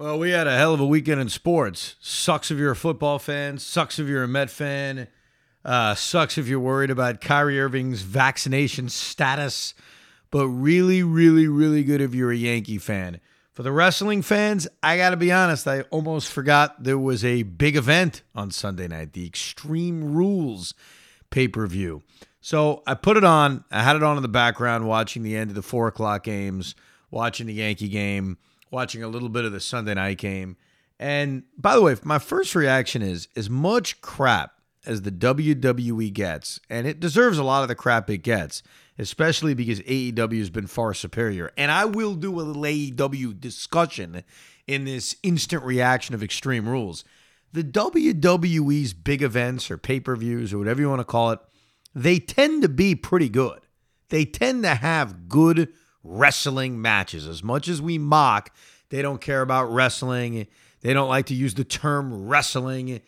Well, we had a hell of a weekend in sports. Sucks if you're a football fan. Sucks if you're a Met fan. Uh, sucks if you're worried about Kyrie Irving's vaccination status. But really, really, really good if you're a Yankee fan. For the wrestling fans, I got to be honest, I almost forgot there was a big event on Sunday night the Extreme Rules pay per view. So I put it on. I had it on in the background, watching the end of the four o'clock games, watching the Yankee game watching a little bit of the Sunday night game. And by the way, my first reaction is as much crap as the WWE gets, and it deserves a lot of the crap it gets, especially because AEW has been far superior. And I will do a little AEW discussion in this instant reaction of Extreme Rules. The WWE's big events or pay per views or whatever you want to call it, they tend to be pretty good. They tend to have good wrestling matches. As much as we mock, they don't care about wrestling. They don't like to use the term wrestling.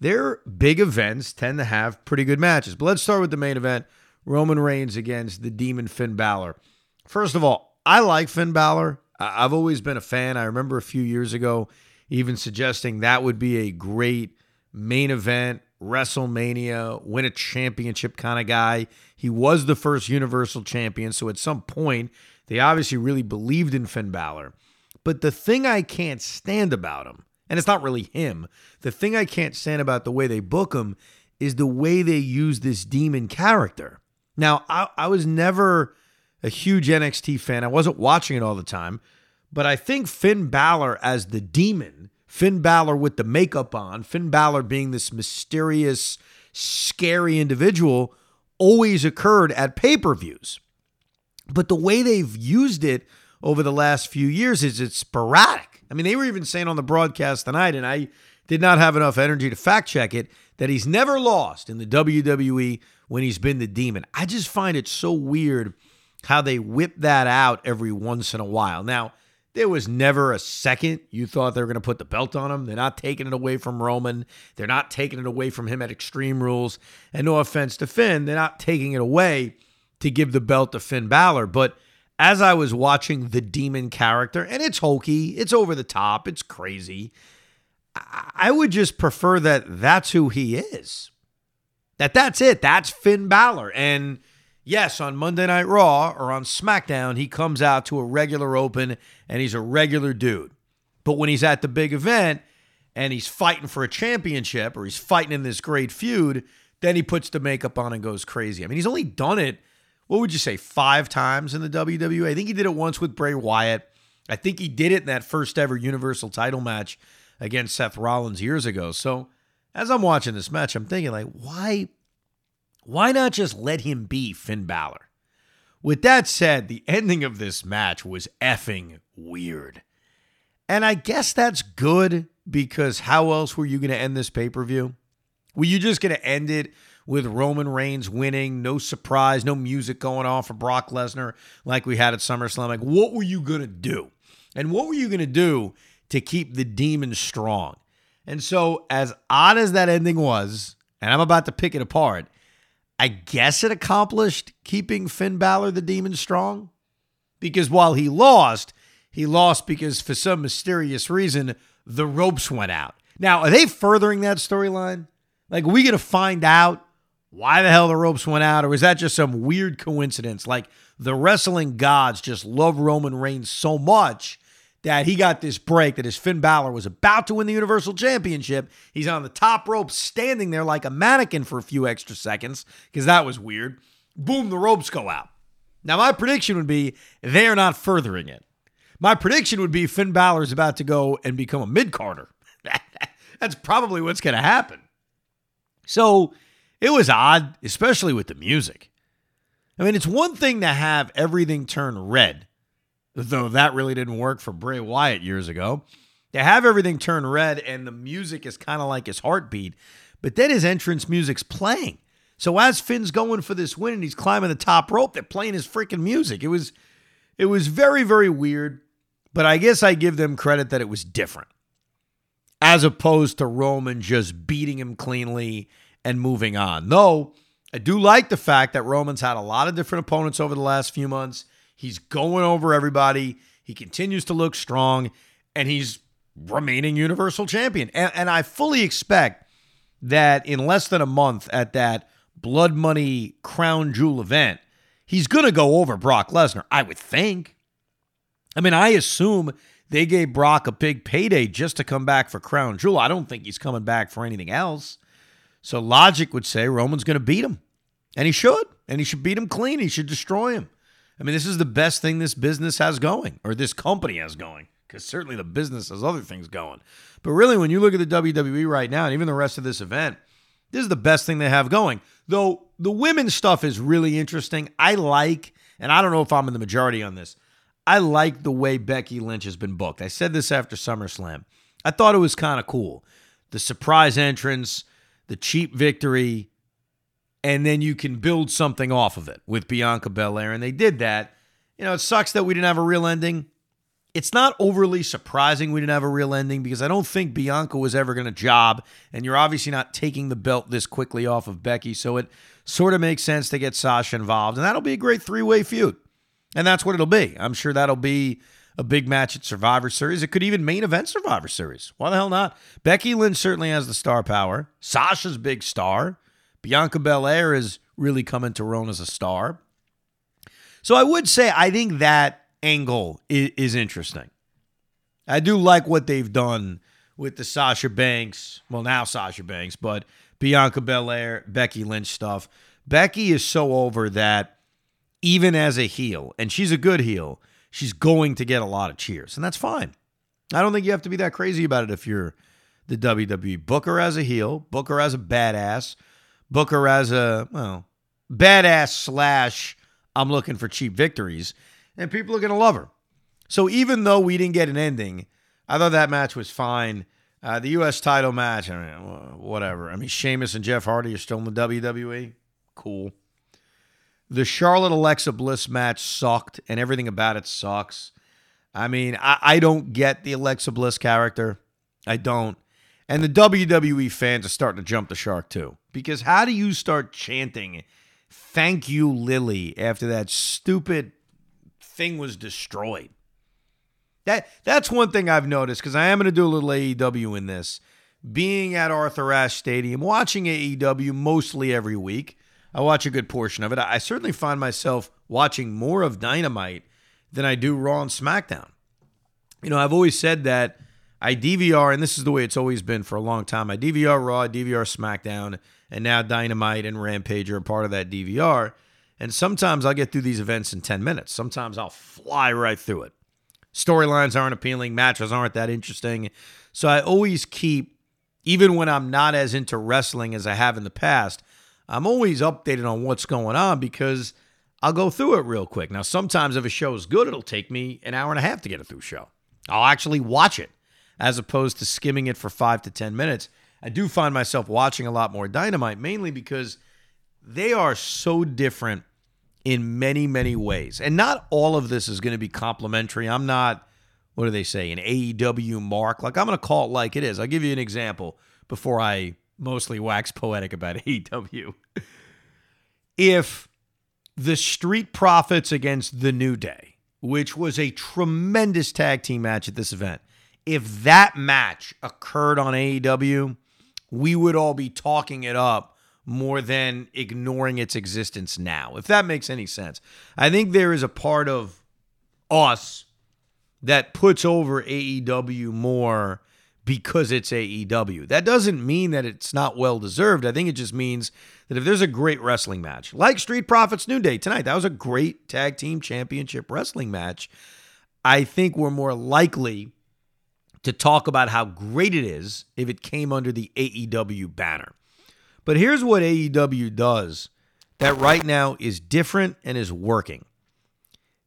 Their big events tend to have pretty good matches. But let's start with the main event Roman Reigns against the Demon Finn Balor. First of all, I like Finn Balor. I've always been a fan. I remember a few years ago even suggesting that would be a great main event, WrestleMania, win a championship kind of guy. He was the first Universal Champion. So at some point, they obviously really believed in Finn Balor. But the thing I can't stand about him, and it's not really him, the thing I can't stand about the way they book him is the way they use this demon character. Now, I, I was never a huge NXT fan. I wasn't watching it all the time, but I think Finn Balor as the demon, Finn Balor with the makeup on, Finn Balor being this mysterious, scary individual, always occurred at pay per views. But the way they've used it over the last few years is it's sporadic. I mean, they were even saying on the broadcast tonight, and I did not have enough energy to fact check it, that he's never lost in the WWE when he's been the demon. I just find it so weird how they whip that out every once in a while. Now, there was never a second you thought they were going to put the belt on him. They're not taking it away from Roman. They're not taking it away from him at Extreme Rules. And no offense to Finn, they're not taking it away to give the belt to Finn Balor. But as I was watching the demon character, and it's hokey, it's over the top, it's crazy, I would just prefer that that's who he is. That that's it. That's Finn Balor. And yes, on Monday Night Raw or on SmackDown, he comes out to a regular open and he's a regular dude. But when he's at the big event and he's fighting for a championship or he's fighting in this great feud, then he puts the makeup on and goes crazy. I mean, he's only done it what would you say, five times in the WWE? I think he did it once with Bray Wyatt. I think he did it in that first ever Universal title match against Seth Rollins years ago. So as I'm watching this match, I'm thinking, like, why, why not just let him be Finn Balor? With that said, the ending of this match was effing weird. And I guess that's good because how else were you going to end this pay per view? Were you just going to end it with Roman Reigns winning, no surprise, no music going on for Brock Lesnar like we had at SummerSlam. Like, what were you going to do? And what were you going to do to keep the demon strong? And so, as odd as that ending was, and I'm about to pick it apart, I guess it accomplished keeping Finn Balor the demon strong. Because while he lost, he lost because for some mysterious reason, the ropes went out. Now, are they furthering that storyline? Like, are we going to find out why the hell the ropes went out, or was that just some weird coincidence? Like the wrestling gods just love Roman Reigns so much that he got this break that his Finn Balor was about to win the Universal Championship, he's on the top rope standing there like a mannequin for a few extra seconds because that was weird. Boom, the ropes go out. Now, my prediction would be they're not furthering it. My prediction would be Finn Balor is about to go and become a mid carder. That's probably what's going to happen. So it was odd, especially with the music. I mean, it's one thing to have everything turn red, though that really didn't work for Bray Wyatt years ago. To have everything turn red and the music is kind of like his heartbeat, but then his entrance music's playing. So as Finn's going for this win and he's climbing the top rope, they're playing his freaking music. It was it was very very weird, but I guess I give them credit that it was different. As opposed to Roman just beating him cleanly and moving on. Though I do like the fact that Roman's had a lot of different opponents over the last few months. He's going over everybody. He continues to look strong and he's remaining Universal Champion. And, and I fully expect that in less than a month at that Blood Money Crown Jewel event, he's going to go over Brock Lesnar, I would think. I mean, I assume they gave Brock a big payday just to come back for Crown Jewel. I don't think he's coming back for anything else. So logic would say Roman's going to beat him. And he should. And he should beat him clean. He should destroy him. I mean, this is the best thing this business has going, or this company has going, because certainly the business has other things going. But really, when you look at the WWE right now, and even the rest of this event, this is the best thing they have going. Though the women's stuff is really interesting. I like, and I don't know if I'm in the majority on this, I like the way Becky Lynch has been booked. I said this after SummerSlam. I thought it was kind of cool. The surprise entrance, the cheap victory, and then you can build something off of it with Bianca Belair. And they did that. You know, it sucks that we didn't have a real ending. It's not overly surprising we didn't have a real ending because I don't think Bianca was ever going to job. And you're obviously not taking the belt this quickly off of Becky. So it sort of makes sense to get Sasha involved. And that'll be a great three way feud. And that's what it'll be. I'm sure that'll be a big match at Survivor Series. It could even main event Survivor Series. Why the hell not? Becky Lynch certainly has the star power. Sasha's big star. Bianca Belair is really coming to Rome as a star. So I would say I think that angle is, is interesting. I do like what they've done with the Sasha Banks, well now Sasha Banks, but Bianca Belair, Becky Lynch stuff. Becky is so over that even as a heel, and she's a good heel, she's going to get a lot of cheers, and that's fine. I don't think you have to be that crazy about it if you're the WWE. Book her as a heel, book her as a badass, book her as a, well, badass slash I'm looking for cheap victories, and people are going to love her. So even though we didn't get an ending, I thought that match was fine. Uh, the U.S. title match, I mean, whatever. I mean, Sheamus and Jeff Hardy are still in the WWE. Cool. The Charlotte Alexa Bliss match sucked, and everything about it sucks. I mean, I, I don't get the Alexa Bliss character. I don't. And the WWE fans are starting to jump the shark too. Because how do you start chanting, thank you, Lilly, after that stupid thing was destroyed? That That's one thing I've noticed because I am going to do a little AEW in this. Being at Arthur Ashe Stadium, watching AEW mostly every week, I watch a good portion of it. I certainly find myself watching more of Dynamite than I do Raw and SmackDown. You know, I've always said that I DVR, and this is the way it's always been for a long time. I DVR Raw, DVR SmackDown, and now Dynamite and Rampage are part of that DVR. And sometimes I'll get through these events in 10 minutes. Sometimes I'll fly right through it. Storylines aren't appealing, matches aren't that interesting. So I always keep, even when I'm not as into wrestling as I have in the past, I'm always updated on what's going on because I'll go through it real quick. Now, sometimes if a show is good, it'll take me an hour and a half to get it through show. I'll actually watch it as opposed to skimming it for five to 10 minutes. I do find myself watching a lot more Dynamite, mainly because they are so different in many, many ways. And not all of this is going to be complimentary. I'm not, what do they say, an AEW mark. Like, I'm going to call it like it is. I'll give you an example before I mostly wax poetic about AEW. if the Street Profits against the New Day, which was a tremendous tag team match at this event, if that match occurred on AEW, we would all be talking it up more than ignoring its existence now, if that makes any sense. I think there is a part of us that puts over AEW more because it's AEW. That doesn't mean that it's not well deserved. I think it just means that if there's a great wrestling match, like Street Profits New Day tonight, that was a great tag team championship wrestling match. I think we're more likely to talk about how great it is if it came under the AEW banner. But here's what AEW does that right now is different and is working.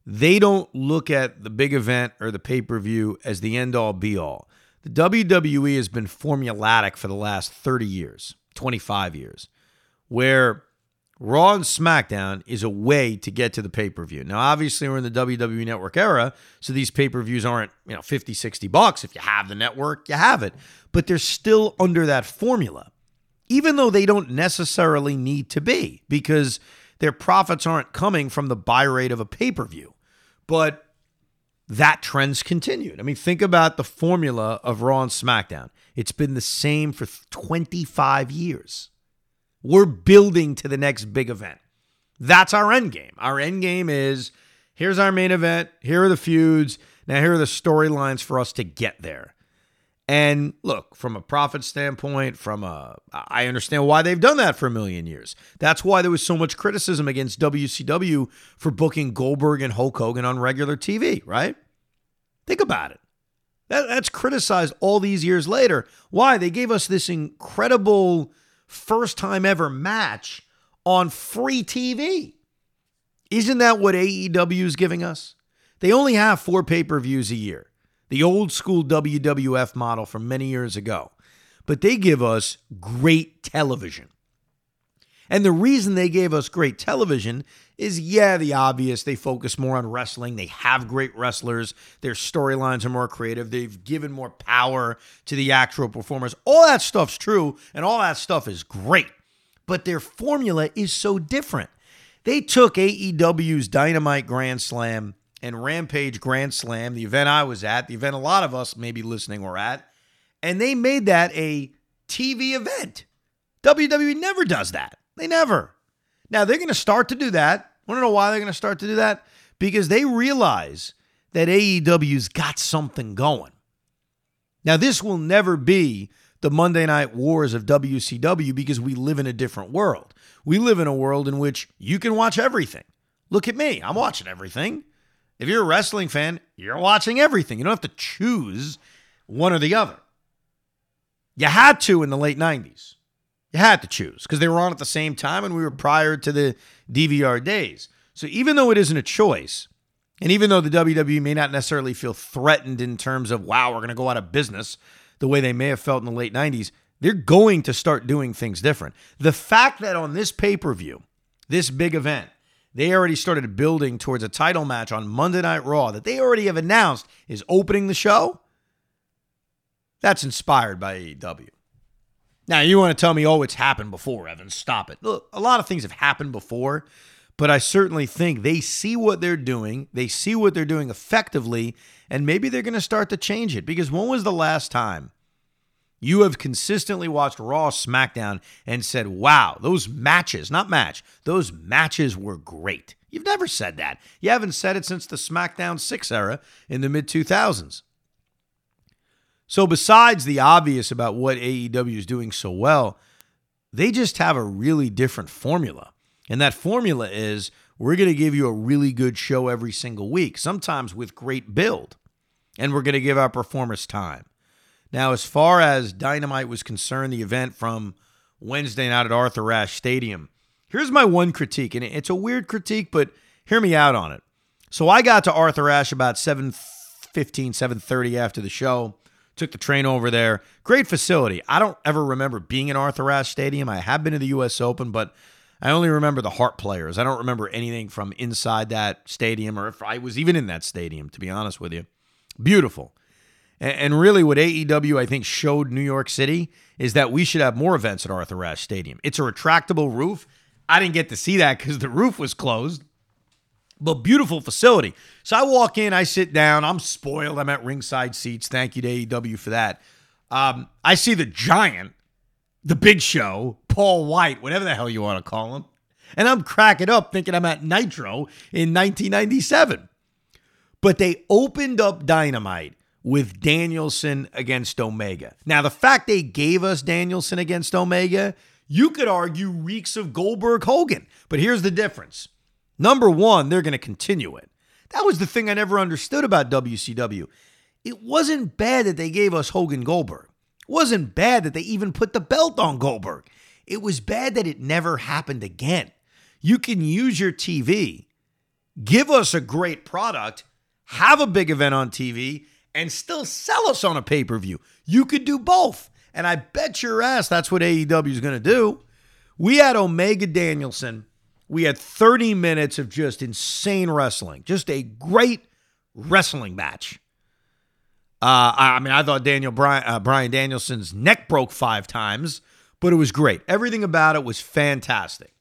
They don't look at the big event or the pay per view as the end all be all. The WWE has been formulatic for the last 30 years, 25 years, where Raw and SmackDown is a way to get to the pay per view. Now, obviously, we're in the WWE network era, so these pay per views aren't, you know, 50, 60 bucks. If you have the network, you have it. But they're still under that formula even though they don't necessarily need to be because their profits aren't coming from the buy rate of a pay per view. But that trend's continued. I mean, think about the formula of Raw and SmackDown. It's been the same for 25 years. We're building to the next big event. That's our end game. Our end game is here's our main event, here are the feuds, now here are the storylines for us to get there. And look, from a profit standpoint, from a I understand why they've done that for a million years. That's why there was so much criticism against WCW for booking Goldberg and Hulk Hogan on regular TV, right? Think about it. That, that's criticized all these years later. Why? They gave us this incredible first time ever match on free TV. Isn't that what AEW is giving us? They only have four pay per views a year the old school WWF model from many years ago. But they give us great television. And the reason they gave us great television is, yeah, the obvious. They focus more on wrestling. They have great wrestlers. Their storylines are more creative. They've given more power to the actual performers. All that stuff's true, and all that stuff is great. But their formula is so different. They took AEW's Dynamite Grand Slam and Rampage Grand Slam, the event I was at, the event a lot of us maybe listening were at, and they made that a TV event. WWE never does that. They never. Now they're going to start to do that. I Want to know why they're going to start to do that? Because they realize that AEW's got something going. Now this will never be the Monday Night Wars of WCW because we live in a different world. We live in a world in which you can watch everything. Look at me. I'm watching everything. If you're a wrestling fan, you're watching everything. You don't have to choose one or the other. You had to in the late 90s. You had to choose because they were on at the same time and we were prior to the DVR days. So even though it isn't a choice, and even though the WWE may not necessarily feel threatened in terms of, wow, we're going to go out of business the way they may have felt in the late 90s, they're going to start doing things different. The fact that on this pay per view, this big event, they already started building towards a title match on Monday Night Raw that they already have announced is opening the show. That's inspired by AEW. Now, you want to tell me, oh, it's happened before, Evan. Stop it. Look, a lot of things have happened before, but I certainly think they see what they're doing. They see what they're doing effectively, and maybe they're going to start to change it. Because when was the last time you have consistently watched Raw, SmackDown, and said, wow, those matches, not match, those matches were great. You've never said that. You haven't said it since the SmackDown 6 era in the mid 2000s. So, besides the obvious about what AEW is doing so well, they just have a really different formula. And that formula is we're going to give you a really good show every single week, sometimes with great build. And we're going to give our performers time. Now, as far as Dynamite was concerned, the event from Wednesday night at Arthur Ashe Stadium, here's my one critique, and it's a weird critique, but hear me out on it. So I got to Arthur Ashe about 7.15, 7.30 after the show. Took the train over there. Great facility. I don't ever remember being in Arthur Ashe Stadium. I have been to the U.S. Open, but I only remember the Hart players. I don't remember anything from inside that stadium or if I was even in that stadium, to be honest with you. Beautiful. And really, what AEW, I think, showed New York City is that we should have more events at Arthur Ashe Stadium. It's a retractable roof. I didn't get to see that because the roof was closed, but beautiful facility. So I walk in, I sit down. I'm spoiled. I'm at ringside seats. Thank you to AEW for that. Um, I see the giant, the big show, Paul White, whatever the hell you want to call him. And I'm cracking up thinking I'm at Nitro in 1997. But they opened up Dynamite with Danielson against Omega. Now, the fact they gave us Danielson against Omega, you could argue reeks of Goldberg Hogan. But here's the difference number one, they're going to continue it. That was the thing I never understood about WCW. It wasn't bad that they gave us Hogan Goldberg. It wasn't bad that they even put the belt on Goldberg. It was bad that it never happened again. You can use your TV, give us a great product, have a big event on TV, and still sell us on a pay per view. You could do both. And I bet your ass that's what AEW is going to do. We had Omega Danielson. We had 30 minutes of just insane wrestling, just a great wrestling match. Uh, I mean, I thought Daniel Bryan, uh, Bryan Danielson's neck broke five times, but it was great. Everything about it was fantastic.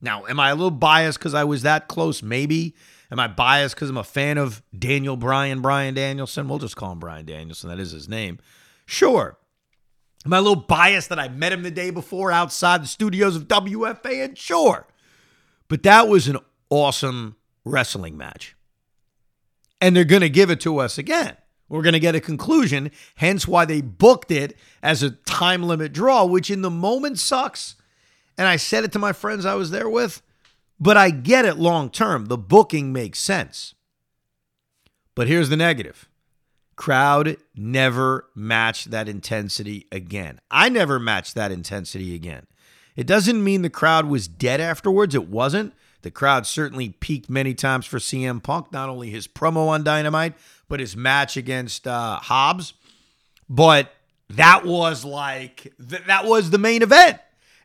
Now, am I a little biased because I was that close? Maybe. Am I biased because I'm a fan of Daniel Bryan, Bryan Danielson? We'll just call him Bryan Danielson. That is his name. Sure. Am I a little biased that I met him the day before outside the studios of WFA? And sure. But that was an awesome wrestling match. And they're going to give it to us again. We're going to get a conclusion, hence why they booked it as a time limit draw, which in the moment sucks. And I said it to my friends I was there with, but I get it long term. The booking makes sense. But here's the negative crowd never matched that intensity again. I never matched that intensity again. It doesn't mean the crowd was dead afterwards. It wasn't. The crowd certainly peaked many times for CM Punk, not only his promo on Dynamite, but his match against uh, Hobbs. But that was like, th- that was the main event.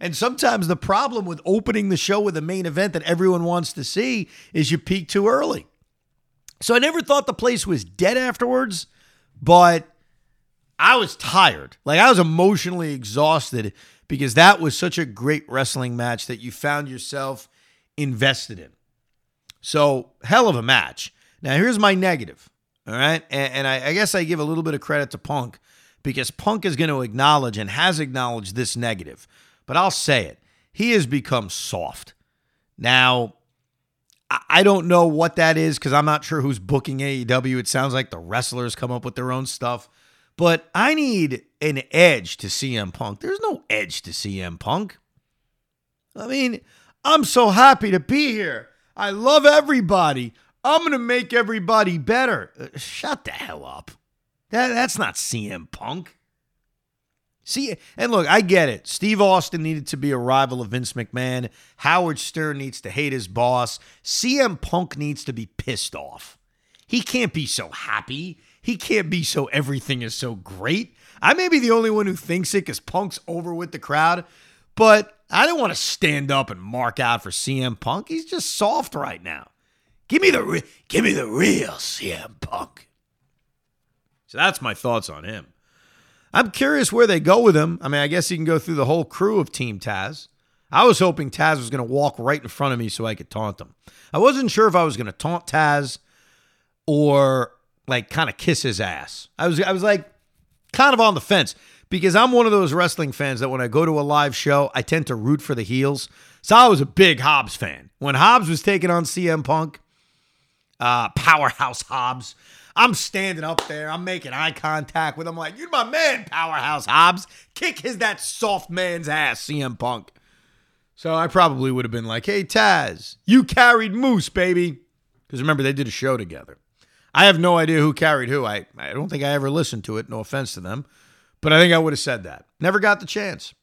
And sometimes the problem with opening the show with a main event that everyone wants to see is you peak too early. So I never thought the place was dead afterwards, but I was tired. Like I was emotionally exhausted because that was such a great wrestling match that you found yourself invested in. So, hell of a match. Now, here's my negative. All right. And, and I, I guess I give a little bit of credit to Punk because Punk is going to acknowledge and has acknowledged this negative. But I'll say it. He has become soft. Now, I don't know what that is because I'm not sure who's booking AEW. It sounds like the wrestlers come up with their own stuff. But I need an edge to CM Punk. There's no edge to CM Punk. I mean, I'm so happy to be here. I love everybody. I'm going to make everybody better. Uh, shut the hell up. That, that's not CM Punk. See, and look, I get it. Steve Austin needed to be a rival of Vince McMahon. Howard Stern needs to hate his boss. CM Punk needs to be pissed off. He can't be so happy. He can't be so everything is so great. I may be the only one who thinks it because Punk's over with the crowd, but I don't want to stand up and mark out for CM Punk. He's just soft right now. Give me the re- give me the real CM Punk. So that's my thoughts on him. I'm curious where they go with him. I mean, I guess he can go through the whole crew of Team Taz. I was hoping Taz was going to walk right in front of me so I could taunt him. I wasn't sure if I was going to taunt Taz or like kind of kiss his ass. I was I was like kind of on the fence because I'm one of those wrestling fans that when I go to a live show, I tend to root for the heels. So I was a big Hobbs fan. When Hobbs was taking on CM Punk, uh, powerhouse Hobbs, I'm standing up there, I'm making eye contact with him, like, you're my man, powerhouse Hobbs. Kick his that soft man's ass, CM Punk. So I probably would have been like, hey, Taz, you carried Moose, baby. Because remember, they did a show together. I have no idea who carried who. I, I don't think I ever listened to it. No offense to them. But I think I would have said that. Never got the chance.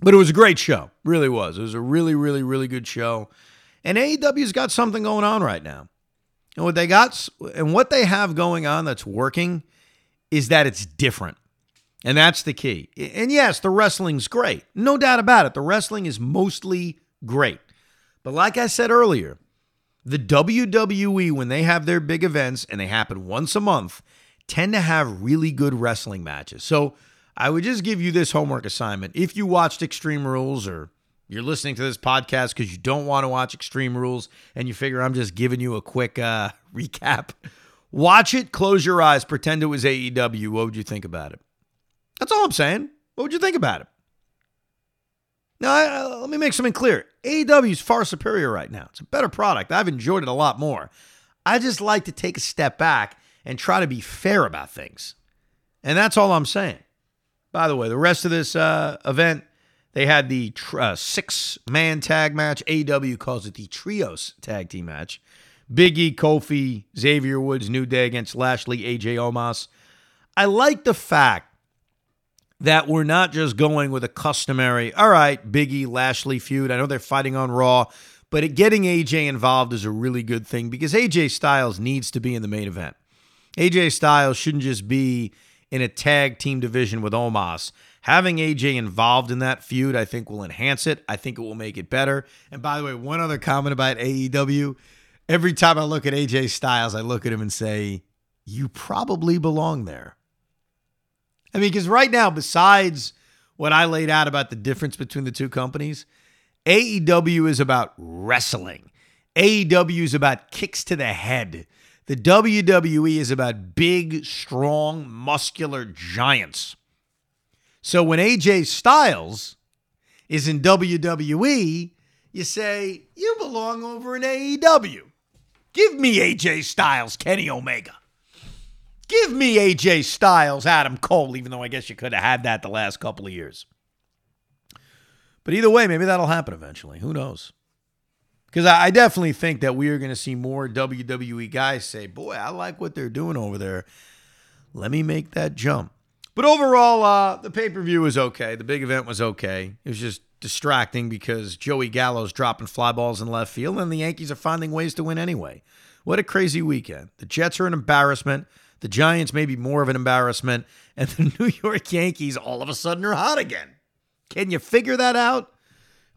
But it was a great show. Really was. It was a really, really, really good show. And AEW's got something going on right now. And what they got and what they have going on that's working is that it's different. And that's the key. And yes, the wrestling's great. No doubt about it. The wrestling is mostly great. But like I said earlier, the WWE, when they have their big events and they happen once a month, tend to have really good wrestling matches. So I would just give you this homework assignment. If you watched Extreme Rules or you're listening to this podcast because you don't want to watch Extreme Rules and you figure I'm just giving you a quick uh, recap, watch it, close your eyes, pretend it was AEW. What would you think about it? That's all I'm saying. What would you think about it? Now, I, let me make something clear. AEW is far superior right now. It's a better product. I've enjoyed it a lot more. I just like to take a step back and try to be fair about things. And that's all I'm saying. By the way, the rest of this uh, event, they had the uh, six man tag match. AEW calls it the Trios tag team match. Biggie, Kofi, Xavier Woods, New Day against Lashley, AJ Omos. I like the fact that we're not just going with a customary, all right, Biggie, Lashley feud. I know they're fighting on Raw, but getting AJ involved is a really good thing because AJ Styles needs to be in the main event. AJ Styles shouldn't just be in a tag team division with Omos. Having AJ involved in that feud, I think, will enhance it. I think it will make it better. And by the way, one other comment about AEW every time I look at AJ Styles, I look at him and say, You probably belong there. I mean, because right now, besides what I laid out about the difference between the two companies, AEW is about wrestling. AEW is about kicks to the head. The WWE is about big, strong, muscular giants. So when AJ Styles is in WWE, you say, you belong over in AEW. Give me AJ Styles, Kenny Omega. Give me AJ Styles, Adam Cole, even though I guess you could have had that the last couple of years. But either way, maybe that'll happen eventually. Who knows? Because I, definitely think that we are going to see more WWE guys say, boy, I like what they're doing over there. Let me make that jump. But overall, uh, the pay per view was okay. The big event was okay. It was just distracting because Joey Gallo's dropping fly balls in left field, and the Yankees are finding ways to win anyway. What a crazy weekend. The Jets are an embarrassment. The Giants may be more of an embarrassment. And the New York Yankees all of a sudden are hot again. Can you figure that out?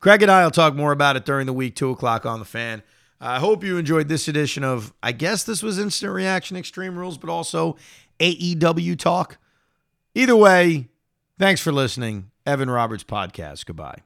Craig and I will talk more about it during the week, 2 o'clock on the fan. I hope you enjoyed this edition of, I guess this was Instant Reaction Extreme Rules, but also AEW Talk. Either way, thanks for listening. Evan Roberts Podcast. Goodbye.